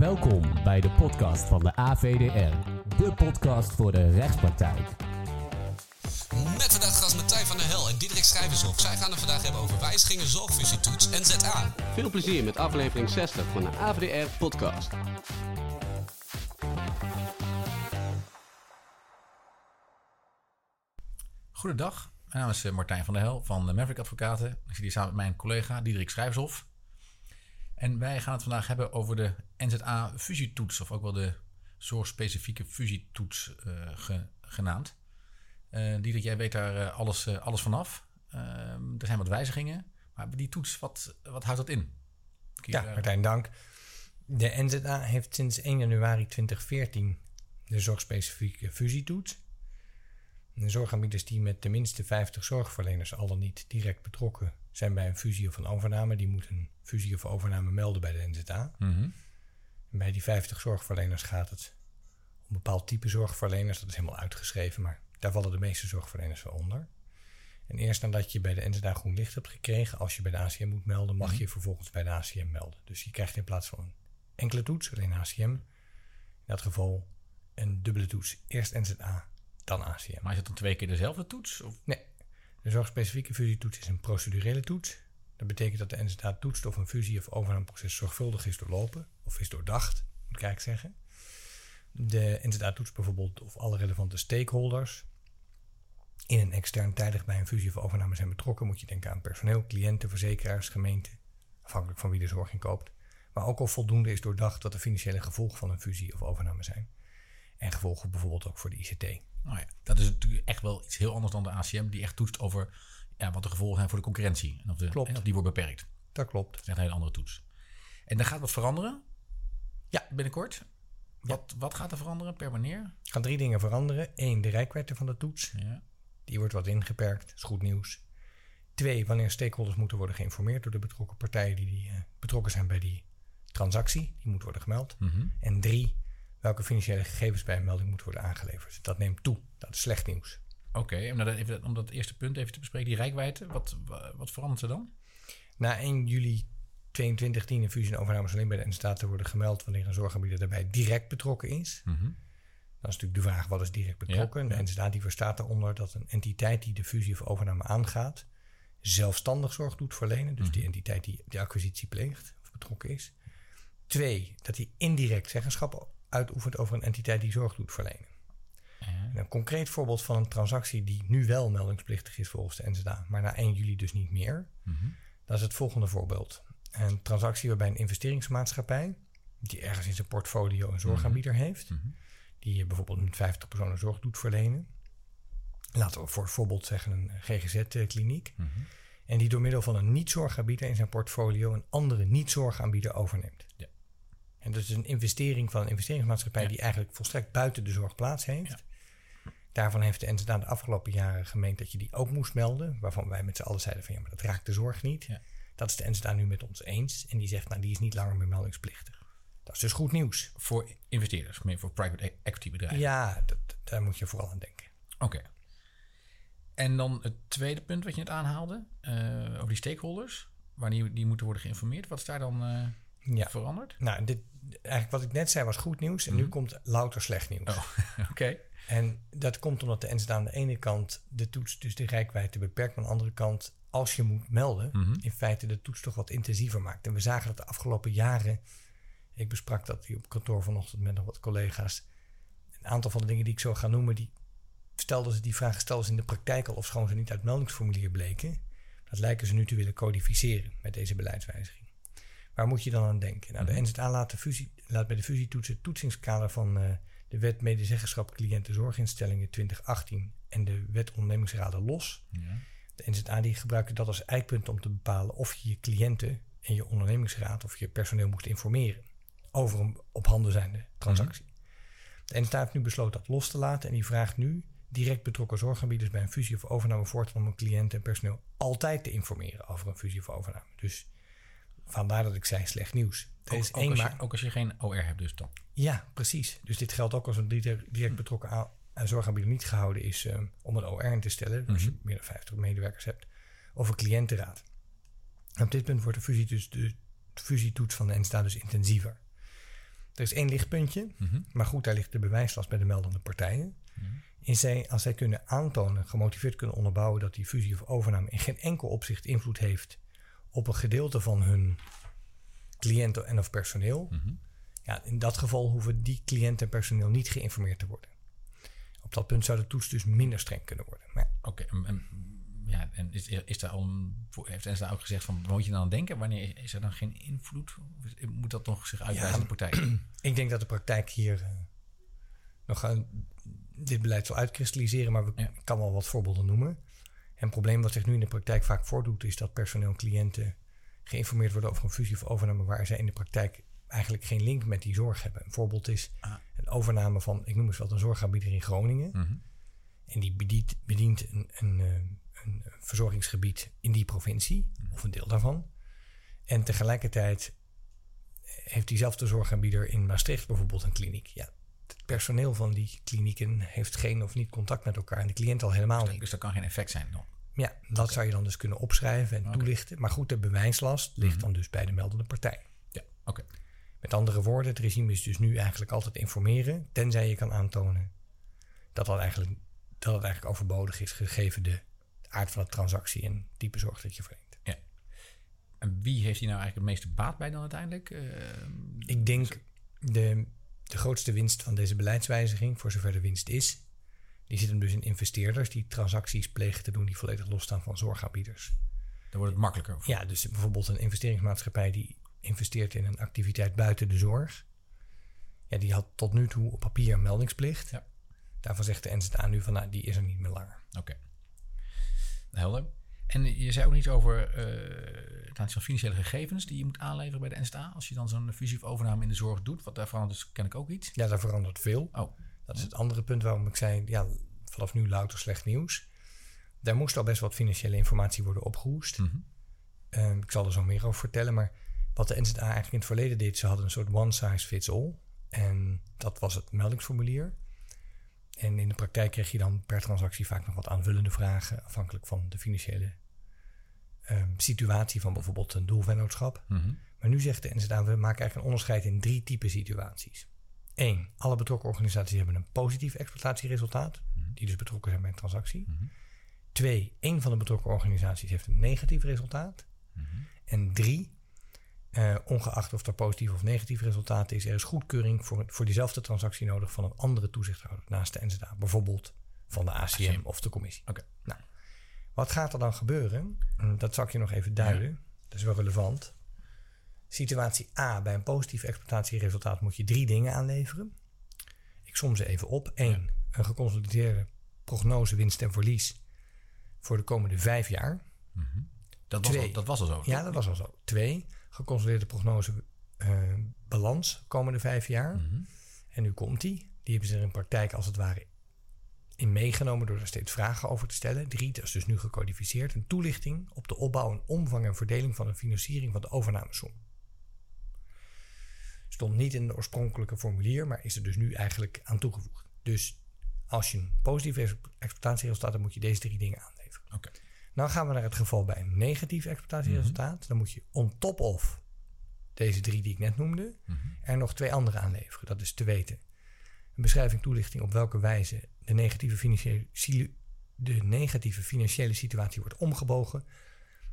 Welkom bij de podcast van de AVDR, de podcast voor de rechtspraktijk. Met vandaag gast Martijn van der Hel en Diederik Schrijvershof. Zij gaan het vandaag hebben over wijzigingen, zorgfusietoets en ZA. Veel plezier met aflevering 60 van de AVDR podcast. Goedendag, mijn naam is eh, Martijn van der Hel van de Maverick Advocaten. Ik zit hier samen met mijn collega Diederik Schrijvershof. En wij gaan het vandaag hebben over de NZA-fusietoets, of ook wel de zorgspecifieke fusietoets uh, ge, genaamd. Uh, Diederik, jij weet daar uh, alles, alles vanaf. er zijn wat wijzigingen, maar die toets, wat, wat houdt dat in? Ja, Martijn, dank. De NZA heeft sinds 1 januari 2014 de zorgspecifieke fusietoets. De zorgaanbieders die met tenminste 50 zorgverleners al dan niet direct betrokken zijn bij een fusie of een overname, die moeten een fusie of overname melden bij de NZA. Mm -hmm. En bij die 50 zorgverleners gaat het om een bepaald type zorgverleners. Dat is helemaal uitgeschreven, maar daar vallen de meeste zorgverleners wel onder. En eerst nadat je bij de NZA groen licht hebt gekregen, als je bij de ACM moet melden, mag je vervolgens bij de ACM melden. Dus je krijgt in plaats van een enkele toets, alleen ACM, in dat geval een dubbele toets. Eerst NZA, dan ACM. Maar is het dan twee keer dezelfde toets? Of? Nee. De zorgspecifieke fusietoets is een procedurele toets. Dat betekent dat de NZA toetst of een fusie- of overnameproces zorgvuldig is doorlopen, of is doordacht, moet ik eigenlijk zeggen. De NZA toetst bijvoorbeeld of alle relevante stakeholders in een extern tijdig bij een fusie of overname zijn betrokken. Moet je denken aan personeel, cliënten, verzekeraars, gemeenten, afhankelijk van wie de zorg inkoopt. Maar ook al voldoende is doordacht wat de financiële gevolgen van een fusie of overname zijn. En gevolgen bijvoorbeeld ook voor de ICT. Oh ja, dat is natuurlijk echt wel iets heel anders dan de ACM, die echt toetst over ja, wat de gevolgen zijn voor de concurrentie. En of, de, klopt. En of die wordt beperkt. Dat klopt. Dat is echt een hele andere toets. En er gaat wat veranderen? Ja. Binnenkort? Wat, wat gaat er veranderen per wanneer? Er gaan drie dingen veranderen. Eén, de rijkwijde van de toets. Ja. Die wordt wat ingeperkt. Dat is goed nieuws. Twee, wanneer stakeholders moeten worden geïnformeerd door de betrokken partijen die, die uh, betrokken zijn bij die transactie. Die moet worden gemeld. Mm -hmm. En drie, welke financiële gegevens bij een melding moeten worden aangeleverd. Dat neemt toe. Dat is slecht nieuws. Oké, okay, om, dat om dat eerste punt even te bespreken, die rijkwijde, wat, wat verandert er dan? Na 1 juli 2022 dienen fusie en overnames alleen bij de NZA te worden gemeld wanneer een zorgaanbieder daarbij direct betrokken is. Mm -hmm. Dan is natuurlijk de vraag, wat is direct betrokken? Ja. De NZA die verstaat daaronder dat een entiteit die de fusie of overname aangaat, zelfstandig zorg doet verlenen. Dus Mhm. mm die entiteit die de acquisitie pleegt of betrokken is. Twee, dat hij indirect zeggenschap uitoefent over een entiteit die zorg doet verlenen. Ja. Een concreet voorbeeld van een transactie die nu wel meldingsplichtig is volgens de NZA, maar na 1 juli dus niet meer. -hmm. Dat is het volgende voorbeeld. Een transactie waarbij een investeringsmaatschappij, die ergens in zijn portfolio een zorgaanbieder Mhm. heeft, die bijvoorbeeld een 50 personen zorg doet verlenen. Laten we voor het voorbeeld zeggen een GGZ-kliniek. Mhm. En die door middel van een niet-zorgaanbieder in zijn portfolio een andere niet-zorgaanbieder overneemt. Ja. En dat is een investering van een investeringsmaatschappij Ja. die eigenlijk volstrekt buiten de zorg plaats heeft. Daarvan heeft de NZA de afgelopen jaren gemeend dat je die ook moest melden. Waarvan wij met z'n allen zeiden van ja, maar dat raakt de zorg niet. Ja. Dat is de NZA nu met ons eens. En die zegt nou, die is niet langer meer meldingsplichtig. Dat is dus goed nieuws. Voor investeerders, meer voor private e- equity bedrijven. Ja, dat, daar moet je vooral aan denken. Oké. Okay. En dan het tweede punt wat je net aanhaalde, uh, over die stakeholders, wanneer die moeten worden geïnformeerd. Wat is daar dan uh, ja. veranderd? Nou, dit, eigenlijk wat ik net zei was goed nieuws en mm -hmm. nu komt louter slecht nieuws. Oh, Oké. Okay. En dat komt omdat de aan de ene kant de toets, dus de rijkwijde beperkt, maar aan de andere kant, als je moet melden, mm -hmm. in feite de toets toch wat intensiever maakt. En we zagen dat de afgelopen jaren, ik besprak dat hier op kantoor vanochtend met nog wat collega's, een aantal van de dingen die ik zo ga noemen, die stelden ze die vragen stelden ze in de praktijk al of schoon ze niet uit meldingsformulier bleken. Dat lijken ze nu te willen codificeren met deze beleidswijziging. Waar moet je dan aan denken? Nou, de NZA laat, de fusie, laat bij de fusietoets het toetsingskader van uh, de wet medezeggenschap cliëntenzorginstellingen 2018 en de wet ondernemingsraden los. Ja. De NZA die gebruikte dat als eikpunt om te bepalen of je je cliënten en je ondernemingsraad of je personeel moest informeren over een op handen zijnde transactie. Mm -hmm. De NZA heeft nu besloten dat los te laten en die vraagt nu direct betrokken zorgaanbieders bij een fusie of overname voortaan om hun cliënten en personeel altijd te informeren over een fusie of overname. Dus vandaar dat ik zei slecht nieuws. Ook, is ook, als je, ook, als je, geen OR hebt dus dan? Ja, precies. Dus dit geldt ook als een direct betrokken zorgaanbieder niet gehouden is um, om een OR in te stellen. Als je meer dan 50 medewerkers hebt. Of een cliëntenraad. En op dit punt wordt de fusietoets, de fusietoets van de NSTA dus intensiever. Er is één lichtpuntje, maar goed, daar ligt de bewijslast bij de meldende partijen. Is zij, als zij kunnen aantonen, gemotiveerd kunnen onderbouwen dat die fusie of overname in geen enkel opzicht invloed heeft op een gedeelte van hun cliënten en of personeel. Ja, in dat geval hoeven die cliënten en personeel niet geïnformeerd te worden. Op dat punt zou de toets dus minder streng kunnen worden. Oké, en, en- ja, en is, is daar al een, heeft NSA ook gezegd van, moet je dan aan denken? Wanneer is er dan geen invloed? Of moet dat nog zich uitwijzen Ja, aan de partij? ik denk dat de praktijk hier eh, nog aan dit beleid zal uitkristalliseren, maar we Ja. kan wel wat voorbeelden noemen. En het probleem wat zich nu in de praktijk vaak voordoet, is dat personeel en cliënten geïnformeerd worden over een fusie of overname waar zij in de praktijk eigenlijk geen link met die zorg hebben. Een voorbeeld is Ah. een overname van, ik noem eens wat, een zorgaanbieder in Groningen. Mhm. En die bedient, bedient een, een, eh, een verzorgingsgebied in die provincie, Mhm. of een deel daarvan. En tegelijkertijd heeft diezelfde zorgaanbieder in Maastricht bijvoorbeeld een kliniek. Ja, personeel van die klinieken heeft geen of niet contact met elkaar en de cliënt al helemaal niet. Dus dat kan geen effect zijn dan. Ja, dat zou je dan dus kunnen opschrijven en toelichten. Maar goed, de bewijslast ligt dan dus bij de meldende partij. Ja, oké. Met andere woorden, het regime is dus nu eigenlijk altijd informeren, tenzij je kan aantonen dat dat eigenlijk, dat het eigenlijk overbodig is, gegeven de aard van de transactie en type zorg dat je verleent. Ja. En wie heeft hier nou eigenlijk het meeste baat bij dan uiteindelijk? Eh, Ik denk de, de grootste winst van deze beleidswijziging, voor zover de winst is, die zit hem dus in investeerders die transacties plegen te doen die volledig losstaan van zorgaanbieders. dan wordt het makkelijker. Ja, dus bijvoorbeeld een investeringsmaatschappij die investeert in een activiteit buiten de zorg. Ja, die had tot nu toe op papier een meldingsplicht. Ja. Daarvan zegt de NZA nu van, nou, die is er niet meer langer. Oké. Helder. En je zei ook iets over eh, het aantal van financiële gegevens die je moet aanleveren bij de NSA. Als je dan zo'n fusie of overname in de zorg doet. Want daar verandert dus ken ik ook iets. Ja, daar verandert veel. Oh, Dat is het andere punt waarom ik zei, ja, vanaf nu louter slecht nieuws. Daar moest al best wat financiële informatie worden opgehoest. Mhm. Ehm, ik zal er zo meer over vertellen, maar wat de NZA eigenlijk in het verleden deed, ze hadden een soort one size fits all. En dat was het meldingsformulier. En in de praktijk kreeg je dan per transactie vaak nog wat aanvullende vragen, afhankelijk van de financiële ehm, situatie van bijvoorbeeld een doelvennootschap. Mhm. Maar nu zegt de NZA, we maken eigenlijk een onderscheid in drie typen situaties. Eén, alle betrokken organisaties hebben een positief exploitatieresultaat, die dus betrokken zijn bij een transactie. Twee, één van de betrokken organisaties heeft een negatief resultaat. En drie, eh, ongeacht of er positief of negatief resultaat is, er is goedkeuring voor, voor diezelfde transactie nodig van een andere toezichthouder naast de NZA. Bijvoorbeeld van de ACM of de commissie. Oké. Nou, wat gaat er dan gebeuren? Hm, Dat zal ik je nog even duiden. Dat is wel relevant. Situatie A, bij een positief exploitatieresultaat moet je drie dingen aanleveren. Ik som ze even op. Eén, een geconsolideerde prognose winst en verlies voor de komende vijf jaar. Dat, was al, dat was al zo. Ja, dat was al zo. Twee, geconsolideerde prognose eh, balans komende vijf jaar. En nu komt die. Die hebben ze er in praktijk als het ware in meegenomen door er steeds vragen over te stellen. Drie, dat is dus nu gecodificeerd. Een toelichting op de opbouw en omvang en verdeling van de financiering van de overnamesom. Stond niet in de oorspronkelijke formulier, maar is er dus nu eigenlijk aan toegevoegd. Dus als je een positief ex- exploitatieresultaat hebt, moet je deze drie dingen aanleveren. Oké. Nou gaan we naar het geval bij een negatief exploitatieresultaat. Dan moet je on top of deze drie die ik net noemde, er nog twee andere aanleveren. Dat is te weten. Een beschrijving toelichting op welke wijze de negatieve financiële, de negatieve financiële situatie wordt omgebogen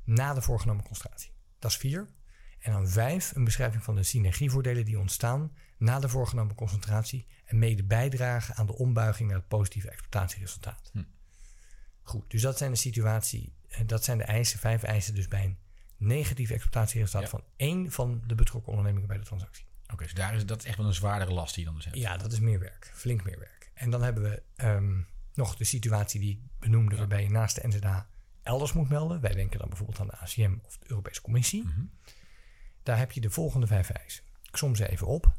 na de voorgenomen concentratie. Dat is vier. En dan vijf, een beschrijving van de synergievoordelen die ontstaan na de voorgenomen concentratie en mede bijdragen aan de ombuiging naar het positieve exploitatieresultaat. Goed, dus dat zijn de situatie, eh, dat zijn de eisen, vijf eisen dus bij een negatief exploitatieresultaat Ja. van één van de betrokken ondernemingen bij de transactie. Oké, dus daar is, dat is echt wel een zwaardere last die je dan dus hebt. Ja, dat is meer werk, flink meer werk. En dan hebben we ehm, nog de situatie die ik benoemde, waarbij je naast de NZA elders moet melden. Wij denken dan bijvoorbeeld aan de ACM of de Europese Commissie. Daar heb je de volgende vijf eisen. Ik som ze even op.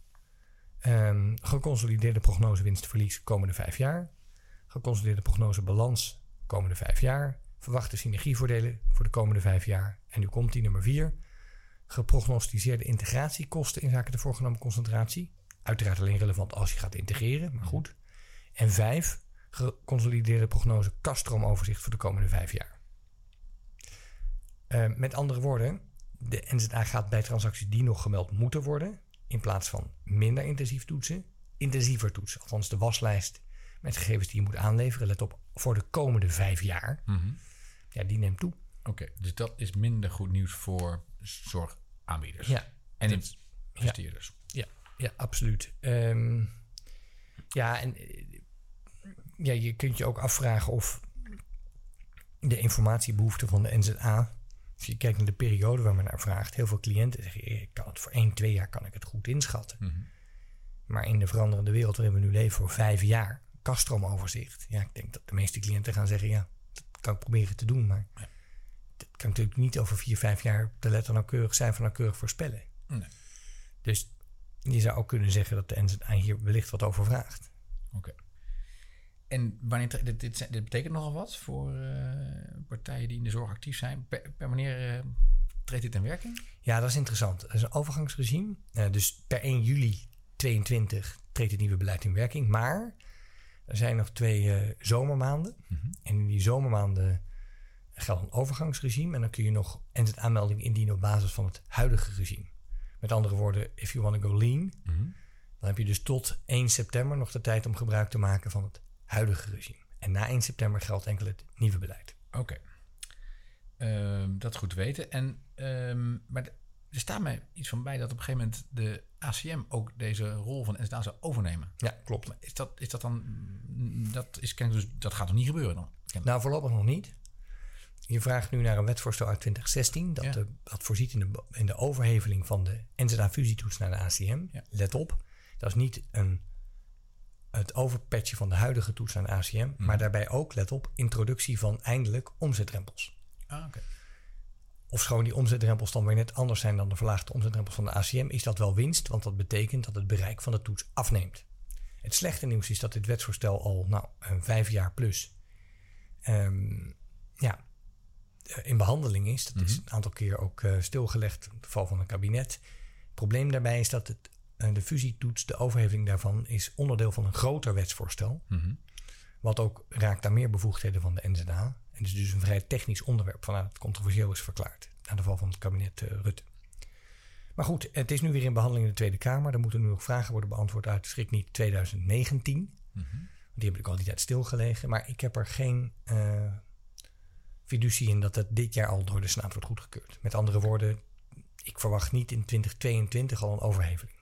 Ehm, geconsolideerde prognose winst-verlies komende vijf jaar. Geconsolideerde prognose balans komende vijf jaar. Verwachte synergievoordelen voor de komende vijf jaar. En nu komt die nummer vier. Geprognosticeerde integratiekosten in zaken de voorgenomen concentratie. Uiteraard alleen relevant als je gaat integreren, maar goed. En vijf, geconsolideerde prognose kasstroomoverzicht voor de komende vijf jaar. Eh, met andere woorden, de NZA gaat bij transacties die nog gemeld moeten worden, in plaats van minder intensief toetsen, intensiever toetsen. Althans, de waslijst met gegevens die je moet aanleveren, let op, voor de komende vijf jaar, ja, die neemt toe. Oké, dus dat is minder goed nieuws voor zorgaanbieders. Ja, En dat- investeerders. Ja, ja absoluut. Ehm, ja, en eh, ja, je kunt je ook afvragen of de informatiebehoeften van de NZA, als je kijkt naar de periode waar men naar vraagt, heel veel cliënten zeggen, ik kan het voor één, twee jaar kan ik het goed inschatten. Maar in de veranderende wereld waarin we nu leven voor vijf jaar, kastroomoverzicht. Ja, ik denk dat de meeste cliënten gaan zeggen, ja, dat kan ik proberen te doen, maar dat kan natuurlijk niet over vier, vijf jaar de letter nauwkeurig zijn van nauwkeurig voorspellen. Nee. Dus je zou ook kunnen zeggen dat de NZA hier wellicht wat over vraagt. Oké. En wanneer dit, dit, betekent nogal wat voor eh, partijen die in de zorg actief zijn. Per, per wanneer eh, treedt dit in werking? Ja, dat is interessant. Dat is een overgangsregime. Eh, dus per 1 juli 22 treedt het nieuwe beleid in werking. Maar er zijn nog twee zomermaanden. En in die zomermaanden geldt een overgangsregime. En dan kun je nog NZ-aanmelding indienen op basis van het huidige regime. Met andere woorden, if you want to go lean, dan heb je dus tot 1 september nog de tijd om gebruik te maken van het huidige regime. En na 1 september geldt enkel het nieuwe beleid. Oké. Ehm, dat goed te weten. En, ehm, maar de- er staat mij iets van bij dat op een gegeven moment de ACM ook deze rol van NSDA zou overnemen. Ja, klopt. Maar is dat, is dat dan... mm, Dat, is, kennelijk dus, dat gaat nog niet gebeuren dan? Nou, voorlopig nog niet. Je vraagt nu naar een wetsvoorstel uit 2016. Dat, Ja. de, dat voorziet in de, in de overheveling van de NZA-fusietoets naar de ACM. Ja. Let op, dat is niet een, het overpatchen van de huidige toets naar de ACM. Mhm. Maar daarbij ook, let op, introductie van eindelijk omzetdrempels. Ah, oké. Of schoon die omzetdrempels dan weer net anders zijn dan de verlaagde omzetdrempels van de ACM, is dat wel winst, want dat betekent dat het bereik van de toets afneemt. Het slechte nieuws is dat dit wetsvoorstel al nou, een vijf jaar plus ehm, ja, in behandeling is. Dat is een aantal keer ook eh, stilgelegd in het geval van een kabinet. Het probleem daarbij is dat het, eh, de fusietoets, de overheveling daarvan, is onderdeel van een groter wetsvoorstel. Wat ook raakt aan meer bevoegdheden van de NZA. En is dus een vrij technisch onderwerp vanuit het controversieel is verklaard. Na de val van het kabinet eh, Rutte. Maar goed, het is nu weer in behandeling in de Tweede Kamer. Er moeten nu nog vragen worden beantwoord uit schrik niet 2019. Die heb ik al die tijd stilgelegen. Maar ik heb er geen eh fiducie in dat het dit jaar al door de Senaat wordt goedgekeurd. Met andere woorden, ik verwacht niet in 2022 al een overheveling.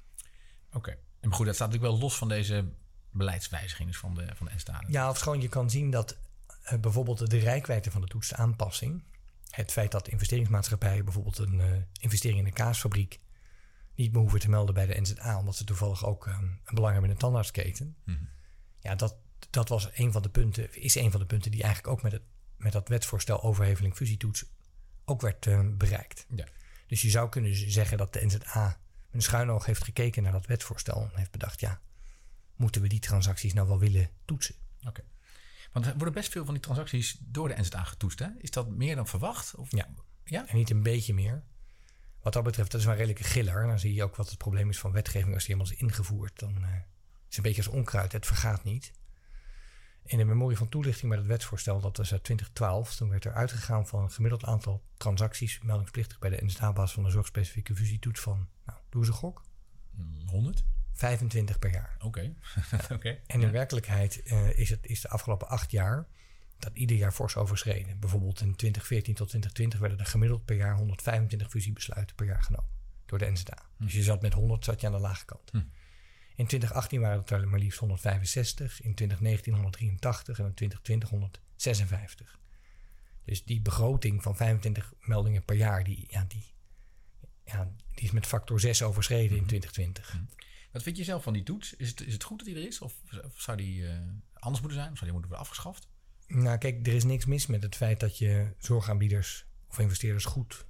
Oké. En goed, dat staat natuurlijk wel los van deze beleidswijziging dus van de, van de. Ja, of gewoon je kan zien dat eh, bijvoorbeeld de rijkwijde van de toetsaanpassing, het feit dat investeringsmaatschappijen bijvoorbeeld een eh, investering in een kaasfabriek niet meer hoeven te melden bij de NZA, omdat ze toevallig ook eh, een belang hebben in de tandartsketen. Ja, dat, dat was een van de punten, is een van de punten die eigenlijk ook met, het, met dat wetsvoorstel overheveling fusietoets ook werd eh, bereikt. Ja. Dus je zou kunnen zeggen dat de NZA een schuin oog heeft gekeken naar dat wetsvoorstel en heeft bedacht, ja, moeten we die transacties nou wel willen toetsen? Oké. Want er worden best veel van die transacties door de NZA getoetst. Hè? Is dat meer dan verwacht? Of? Ja. Ja? En niet een beetje meer. Wat dat betreft, dat is wel een redelijke giller. Dan zie je ook wat het probleem is van wetgeving als die helemaal is ingevoerd. Dan eh, is het een beetje als onkruid. Het vergaat niet. In de memorie van toelichting bij het wetsvoorstel, dat was uit 2012, toen werd er uitgegaan van een gemiddeld aantal transacties meldingsplichtig bij de NZA-basis van de zorgspecifieke fusietoets van, nou, doe een gok, 100? 25 per jaar. Oké. Oké. En in werkelijkheid eh, is het is de afgelopen acht jaar dat ieder jaar fors overschreden. Bijvoorbeeld in 2014 tot 2020 werden er gemiddeld per jaar 125 fusiebesluiten per jaar genomen door de NZA. Dus je zat met 100 zat je aan de lage kant. In 2018 waren het er maar liefst 165, in 2019 183 en in 2020 156. Dus die begroting van 25 meldingen per jaar, die, ja, die, ja, die is met factor 6 overschreden in 2020. Wat vind je zelf van die toets? Is het, is het goed dat die er is? Of, of zou die eh, anders moeten zijn? Of zou die moeten worden afgeschaft? Nou, kijk, er is niks mis met het feit dat je zorgaanbieders of investeerders goed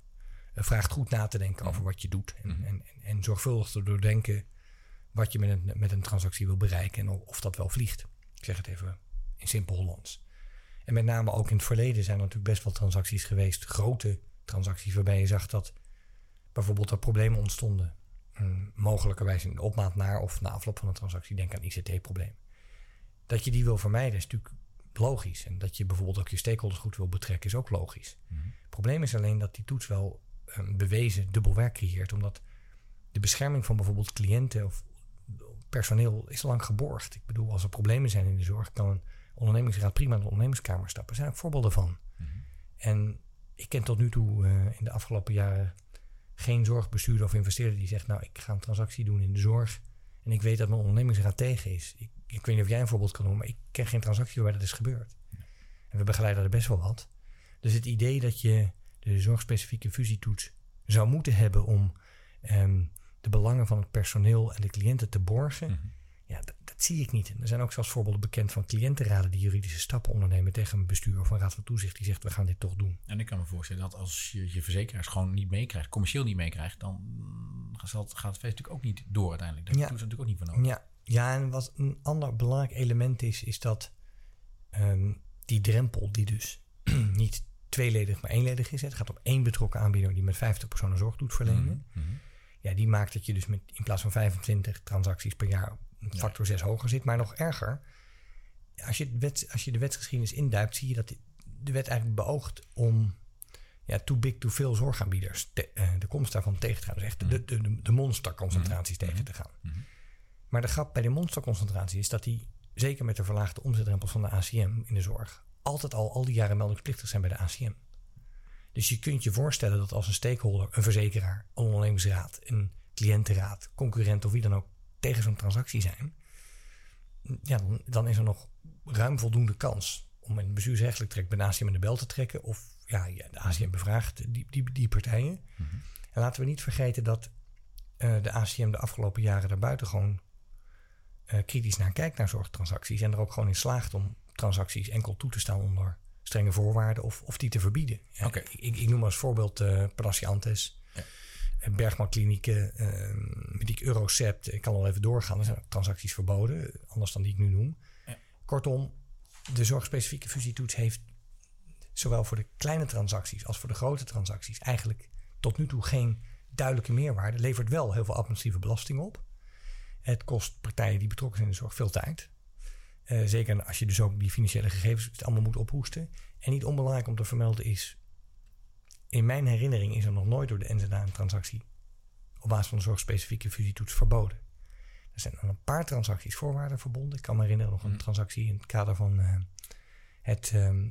eh, vraagt goed na te denken over wat je doet. En, en, en, en zorgvuldig te doordenken wat je met een, met een transactie wil bereiken en of, dat wel vliegt. Ik zeg het even in simpel Hollands. En met name ook in het verleden zijn er natuurlijk best wel transacties geweest, grote transacties, waarbij je zag dat bijvoorbeeld er problemen ontstonden. Mm, mogelijkerwijs in de opmaat naar of na afloop van een transactie, denk aan ICT-problemen. Dat je die wil vermijden is natuurlijk logisch. En dat je bijvoorbeeld ook je stakeholders goed wil betrekken is ook logisch. Het probleem is alleen dat die toets wel een bewezen dubbel werk creëert. Omdat de bescherming van bijvoorbeeld cliënten of personeel is lang geborgd. Ik bedoel, als er problemen zijn in de zorg, kan een ondernemingsraad prima naar de ondernemingskamer stappen. Er zijn ook voorbeelden van. En ik ken tot nu toe eh, in de afgelopen jaren geen zorgbestuurder of investeerder die zegt: Nou, ik ga een transactie doen in de zorg. En ik weet dat mijn ondernemingsraad tegen is. Ik, ik weet niet of jij een voorbeeld kan noemen, maar ik ken geen transactie waar dat is gebeurd. En we begeleiden er best wel wat. Dus het idee dat je de zorgspecifieke fusietoets zou moeten hebben om ehm, de belangen van het personeel en de cliënten te borgen, ja, dat, dat zie ik niet. En er zijn ook zelfs voorbeelden bekend van cliëntenraden die juridische stappen ondernemen tegen een bestuur of een raad van toezicht die zegt: We gaan dit toch doen. En ik kan me voorstellen dat als je je verzekeraars gewoon niet meekrijgt, commercieel niet meekrijgt, dan gaat het, gaat het feest natuurlijk ook niet door uiteindelijk. Daar Ja. doen ze natuurlijk ook niet voor nodig. Ja, ja, en wat een ander belangrijk element is, is dat ehm, die drempel, die dus niet tweeledig, maar eenledig is. Het gaat om één betrokken aanbieder die met 50 personen zorg doet verlenen. Mhm. Ja, die maakt dat je dus met, in plaats van 25 transacties per jaar een factor 6 hoger zit. Maar nog erger, als je, wet, als je de wetsgeschiedenis induikt, zie je dat de wet eigenlijk beoogt om ja, too big to veel zorgaanbieders te- eh, de komst daarvan tegen te gaan. Dus echt de, de, de, de monsterconcentraties tegen te gaan. Maar de grap bij de monsterconcentratie is dat die, zeker met de verlaagde omzetdrempels van de ACM in de zorg, altijd al al die jaren meldingsplichtig zijn bij de ACM. Dus je kunt je voorstellen dat als een stakeholder, een verzekeraar, een ondernemingsraad, een cliëntenraad, concurrent of wie dan ook tegen zo'n transactie zijn, ja, dan, dan is er nog ruim voldoende kans om een bestuursrechtelijk trek bij de ACM in de bel te trekken. Of ja, de ACM bevraagt die, die, die partijen. En laten we niet vergeten dat eh, de ACM de afgelopen jaren daar buiten gewoon eh, kritisch naar kijkt naar zorgtransacties. En er ook gewoon in slaagt om transacties enkel toe te staan onder strenge voorwaarden of, of die te verbieden. Ja, Oké. ik, ik noem als voorbeeld eh Palaciantes, eh, Bergman Klinieken, eh, Mediek Eurocept. Ik kan al even doorgaan. Er zijn transacties verboden, anders dan die ik nu noem. Kortom, de zorgspecifieke fusietoets heeft zowel voor de kleine transacties als voor de grote transacties eigenlijk tot nu toe geen duidelijke meerwaarde. Levert wel heel veel administratieve belasting op. Het kost partijen die betrokken zijn in de zorg veel tijd. Eh, zeker als je dus ook die financiële gegevens allemaal moet ophoesten. En niet onbelangrijk om te vermelden is... in mijn herinnering is er nog nooit door de NZA een transactie... op basis van de zorgspecifieke fusietoets verboden. Er zijn aan een paar transacties voorwaarden verbonden. Ik kan me herinneren nog een transactie in het kader van eh, het... ehm,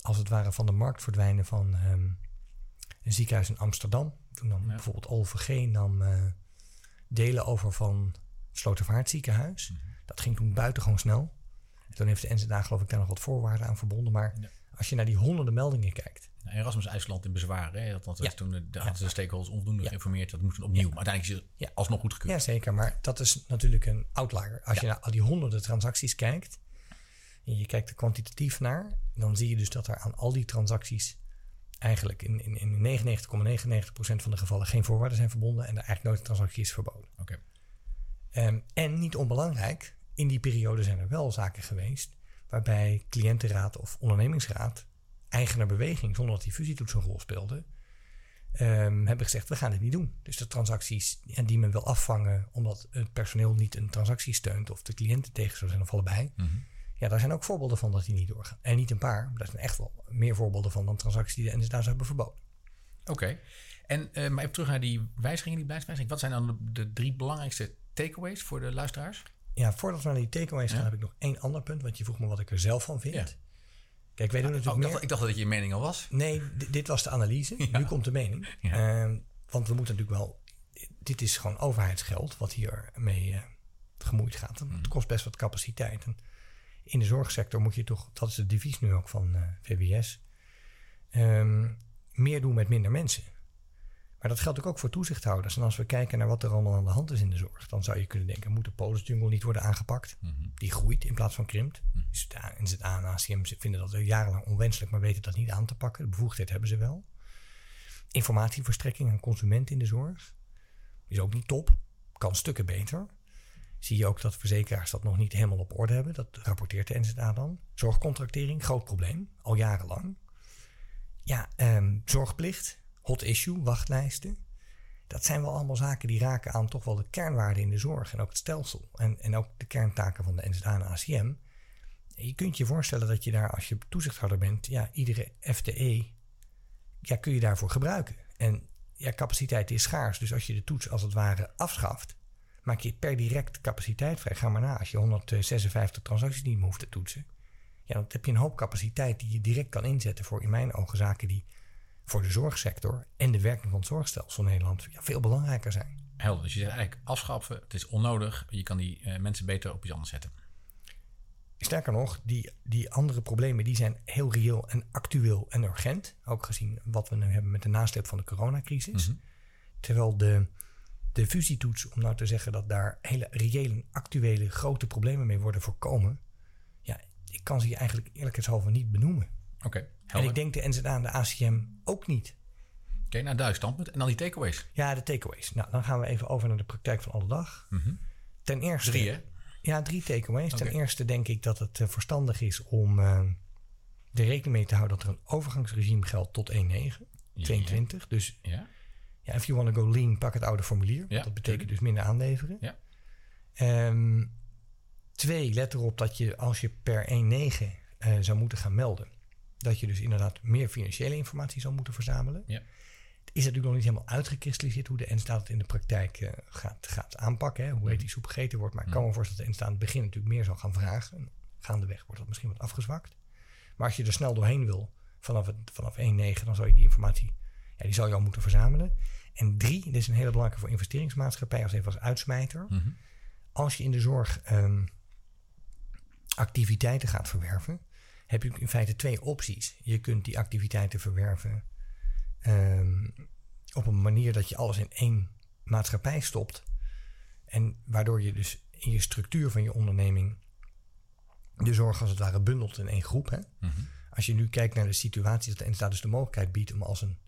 als het ware van de markt verdwijnen van ehm, een ziekenhuis in Amsterdam. Toen nam bijvoorbeeld OVG nam eh, delen over van Slotervaart ziekenhuis. Dat ging toen buitengewoon snel. En toen heeft de NZA geloof ik daar nog wat voorwaarden aan verbonden. Maar als je naar die honderden meldingen kijkt. Nou, Erasmus IJsland in bezwaar. Hè? Dat, dat Ja. is toen de, de, hadden de stakeholders onvoldoende geïnformeerd. Dat moest opnieuw. Maar uiteindelijk is het Ja. alsnog goedgekeurd. Ja, zeker. Maar dat is natuurlijk een outlier. Als je naar al die honderden transacties kijkt. En je kijkt er kwantitatief naar. Dan zie je dus dat er aan al die transacties eigenlijk in, in, in 99,99% van de gevallen geen voorwaarden zijn verbonden. En er eigenlijk nooit een transactie is verboden. Oké. Ehm, en niet onbelangrijk, in die periode zijn er wel zaken geweest waarbij cliëntenraad of ondernemingsraad, eigenaar beweging, zonder dat die fusietoets een rol speelde, ehm, hebben gezegd: we gaan dit niet doen. Dus de transacties ja, die men wil afvangen omdat het personeel niet een transactie steunt of de cliënten tegen zou zijn of allebei. Ja, daar zijn ook voorbeelden van dat die niet doorgaan. En niet een paar, maar daar zijn echt wel meer voorbeelden van dan transacties die de zou hebben verboden. Oké. En eh, maar even terug naar die wijzigingen, die beleidswijzigingen. Wat zijn dan de, de drie belangrijkste takeaways voor de luisteraars? Ja, voordat we naar die takeaways gaan, Ja. heb ik nog één ander punt. Want je vroeg me wat ik er zelf van vind. Ja. Kijk, wij doen Oh, natuurlijk ik, meer... dacht, ik dacht dat je mening al was. Nee, di- dit was de analyse. Nu komt de mening. Ehm, want we moeten natuurlijk wel... Dit is gewoon overheidsgeld wat hier mee eh, gemoeid gaat. Het kost best wat capaciteit. En in de zorgsector moet je toch... Dat is het devies nu ook van eh, VWS. ehm, meer doen met minder mensen. Maar dat geldt ook voor toezichthouders. En als we kijken naar wat er allemaal aan de hand is in de zorg... dan zou je kunnen denken... moet de polisjungle niet worden aangepakt? Die groeit in plaats van krimpt. De NZA en ACM vinden dat al jarenlang onwenselijk... maar weten dat niet aan te pakken. De bevoegdheid hebben ze wel. Informatieverstrekking aan consumenten in de zorg is ook niet top. Kan stukken beter. Zie je ook dat verzekeraars dat nog niet helemaal op orde hebben. Dat rapporteert de NZA dan. Zorgcontractering, groot probleem. Al jarenlang. Ja, ehm, zorgplicht, hot issue, wachtlijsten. Dat zijn wel allemaal zaken die raken aan toch wel de kernwaarden in de zorg. En ook het stelsel. En, en ook de kerntaken van de NZA en ACM. Je kunt je voorstellen dat je daar, als je toezichthouder bent, ja, iedere FTE ja, kun je daarvoor gebruiken. En ja, capaciteit is schaars. Dus als je de toets als het ware afschaft, maak je per direct capaciteit vrij. Ga maar na, als je 156 transacties niet meer hoeft te toetsen. Ja, dan heb je een hoop capaciteit die je direct kan inzetten voor in mijn ogen zaken die voor de zorgsector en de werking van het zorgstelsel in Nederland ja, veel belangrijker zijn. Helder. Dus je zegt eigenlijk afschaffen, het is onnodig. Je kan die eh, mensen beter op iets anders zetten. Sterker nog, die, die andere problemen die zijn heel reëel en actueel en urgent. Ook gezien wat we nu hebben met de nasleep van de coronacrisis. Terwijl de, de fusietoets, om nou te zeggen dat daar hele reële, actuele, grote problemen mee worden voorkomen. Ja, ik kan ze je eigenlijk eerlijkheidshalve niet benoemen. Oké, helder. ik denk de NZA en de ACM ook niet. Oké, nou duidelijk standpunt. En dan die takeaways. Ja, de takeaways. Nou, dan gaan we even over naar de praktijk van alle dag. Ten eerste. Drie, hè? Ja, drie takeaways. Ten eerste denk ik dat het eh, verstandig is om eh, er rekening mee te houden dat er een overgangsregime geldt tot 1.9, 22. Dus Ja. ja, if you want to go lean, pak het oude formulier. Ja, dat betekent dus minder aanleveren. Ja. Ehm, twee, let erop dat je als je per 1.9 eh, zou moeten gaan melden, dat je dus inderdaad meer financiële informatie zou moeten verzamelen. Ja. Het is natuurlijk nog niet helemaal uitgekristalliseerd hoe de NSTAat het in de praktijk eh, gaat, gaat aanpakken. Hè? Hoe heet die soep gegeten wordt. Maar ik kan me voorstellen dat de NSTAat aan het begin natuurlijk meer zal gaan vragen. En gaandeweg wordt dat misschien wat afgezwakt. Maar als je er snel doorheen wil vanaf, het, vanaf 1.9, dan zou je die informatie ja, die zal je al moeten verzamelen. En drie, dit is een hele belangrijke voor investeringsmaatschappij, als even als uitsmijter. Als je in de zorg ehm, activiteiten gaat verwerven, heb je in feite twee opties. Je kunt die activiteiten verwerven ehm, op een manier dat je alles in één maatschappij stopt. En waardoor je dus in je structuur van je onderneming de zorg als het ware bundelt in één groep. Hè? Als je nu kijkt naar de situatie dat de NSA dus de mogelijkheid biedt om als een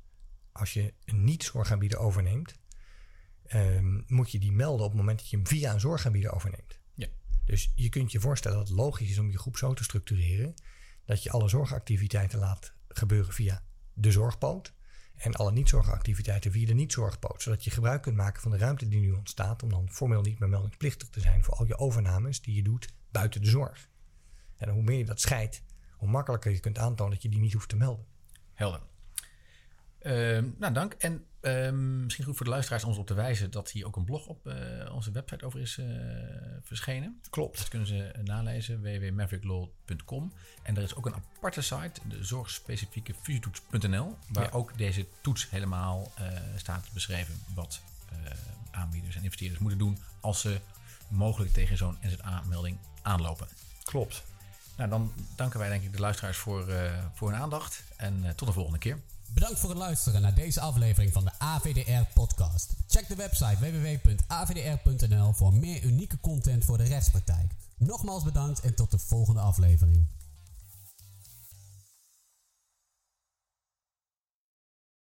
als je een niet-zorgaanbieder overneemt, ehm, moet je die melden op het moment dat je hem via een zorgaanbieder overneemt. Ja. Dus je kunt je voorstellen dat het logisch is om je groep zo te structureren dat je alle zorgactiviteiten laat gebeuren via de zorgpoot en alle niet-zorgactiviteiten via de niet-zorgpoot, zodat je gebruik kunt maken van de ruimte die nu ontstaat om dan formeel niet meer meldingsplichtig te zijn voor al je overnames die je doet buiten de zorg. En hoe meer je dat scheidt, hoe makkelijker je kunt aantonen dat je die niet hoeft te melden. Helder. Ehm, nou, dank. En ehm, misschien goed voor de luisteraars om ons op te wijzen dat hier ook een blog op eh, onze website over is eh, verschenen. Klopt. Dat kunnen ze eh, nalezen, www.mavericklaw.com. En er is ook een aparte site, de zorgspecifieke fusietoets.nl, waar Ja. ook deze toets helemaal eh, staat beschreven wat aanbieders en investeerders moeten doen als ze mogelijk tegen zo'n NZA-melding aanlopen. Klopt. Nou, dan danken wij denk ik de luisteraars voor, voor hun aandacht en tot de volgende keer. Bedankt voor het luisteren naar deze aflevering van de AVDR-podcast. Check de website www.avdr.nl voor meer unieke content voor de rechtspraktijk. Nogmaals bedankt en tot de volgende aflevering.